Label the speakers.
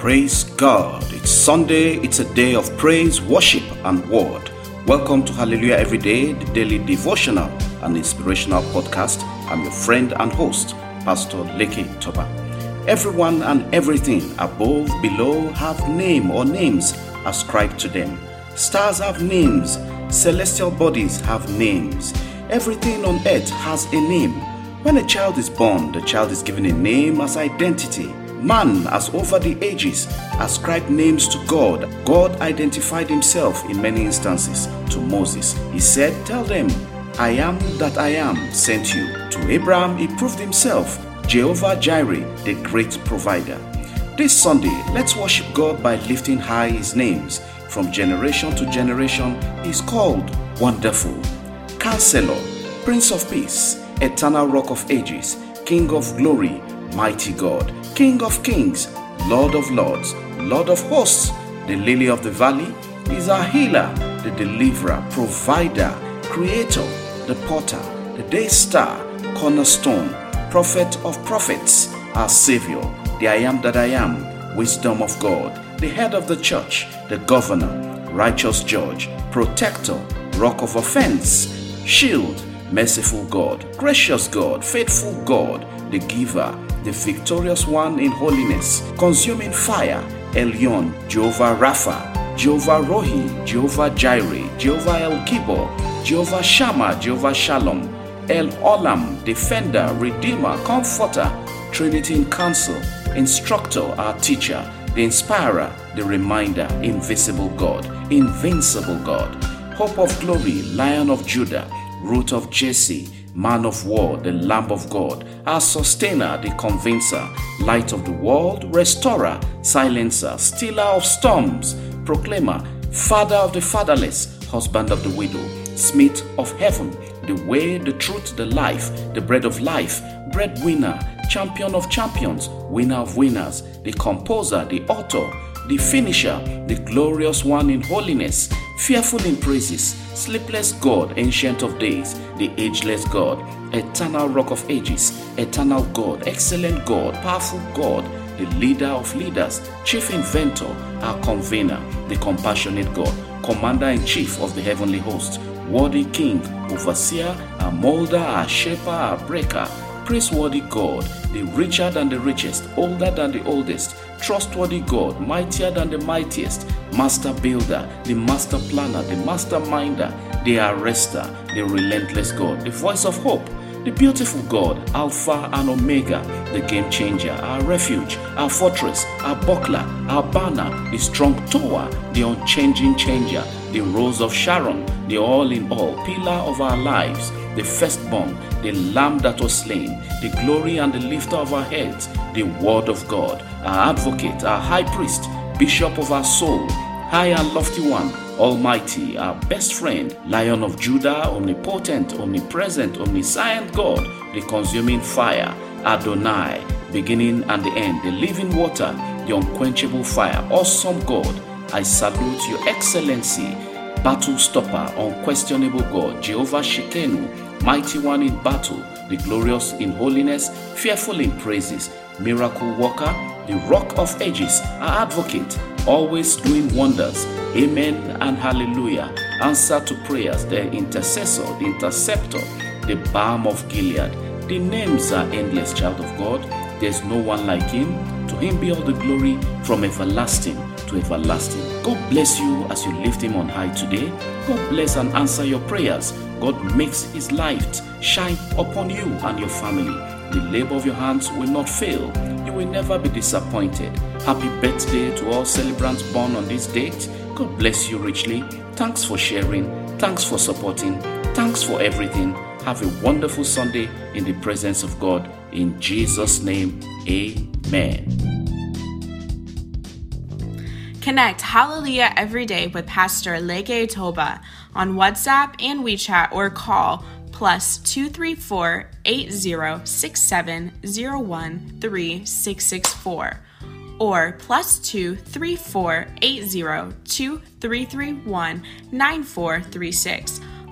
Speaker 1: Praise God. It's Sunday, it's a day of praise, worship, and word. Welcome to Hallelujah Every Day, the daily devotional and inspirational podcast. I'm your friend and host, Pastor Leke Toba. Everyone and everything above, below have name or names ascribed to them. Stars have names, celestial bodies have names. Everything on earth has a name. When a child is born, the child is given a name as identity. Man has over the ages ascribed names to God. God identified himself in many instances to Moses. He said, Tell them, I am that I am sent you. To Abraham, he proved himself Jehovah Jireh, the great provider. This Sunday, let's worship God by lifting high his names. From generation to generation, he's called Wonderful, Counselor, Prince of Peace, Eternal Rock of Ages, King of Glory, Mighty God, King of Kings, Lord of Lords, Lord of Hosts, the Lily of the Valley, is our healer, the deliverer, provider, creator, the potter, the day star, cornerstone, prophet of prophets, our Savior, the I am that I am, wisdom of God, the head of the church, the governor, righteous judge, protector, rock of offense, shield, merciful God, gracious God, faithful God, the giver, the victorious one in holiness, consuming fire, Elyon, Jehovah Rapha, Jehovah Rohi, Jehovah Jireh, Jehovah El Gibor, Jehovah Shammah, Jehovah Shalom, El Olam, Defender, Redeemer, Comforter, Trinity in Council, Instructor, our Teacher, the Inspirer, the Reminder, Invisible God, Invincible God, Hope of Glory, Lion of Judah, Root of Jesse, Man of War, the Lamb of God, our Sustainer, the Convincer, Light of the World, Restorer, Silencer, Stiller of Storms, Proclaimer, Father of the Fatherless, Husband of the Widow, Smith of Heaven, the Way, the Truth, the Life, the Bread of Life, Breadwinner, Champion of Champions, Winner of Winners, the Composer, the Author, the Finisher, the Glorious One in Holiness, Fearful in Praises, Sleepless God, Ancient of Days, the Ageless God, Eternal Rock of Ages, Eternal God, Excellent God, Powerful God, the Leader of Leaders, Chief Inventor, our Convener, the Compassionate God, Commander in Chief of the Heavenly Host, Worthy King, Overseer, our Molder, our Shaper, our Breaker, Praiseworthy God, the richer than the richest, older than the oldest, trustworthy God, mightier than the mightiest, master builder, the master planner, the master minder, the arrester, the relentless God, the voice of hope, the beautiful God, Alpha and Omega, the game changer, our refuge, our fortress, our buckler, our banner, the strong tower, the unchanging changer, the rose of Sharon, the all in all, pillar of our lives, the firstborn, the lamb that was slain, the glory and the lifter of our heads, the word of God, our advocate, our high priest, bishop of our soul, high and lofty one, almighty, our best friend, lion of Judah, omnipotent, omnipresent, omniscient God, the consuming fire, Adonai, beginning and the end, the living water, the unquenchable fire, awesome God, I salute your excellency, battle stopper, unquestionable God, Jehovah Tsidkenu, mighty one in battle, the glorious in holiness, fearful in praises, miracle worker, the rock of ages, our advocate, always doing wonders. Amen and hallelujah. Answer to prayers, the intercessor, the interceptor, the balm of Gilead. The names are endless, child of God. There's no one like him. To him be all the glory from everlasting to everlasting. God bless you as you lift him on high today. God bless and answer your prayers. God makes his light shine upon you and your family. The labor of your hands will not fail. You will never be disappointed. Happy birthday to all celebrants born on this date. God bless you richly. Thanks for sharing. Thanks for supporting. Thanks for everything. Have a wonderful Sunday in the presence of God. In Jesus' name, amen.
Speaker 2: Connect Hallelujah every day with Pastor Leke Toba on WhatsApp and WeChat or call plus 234 8067 013 or plus 234 80 2331 9436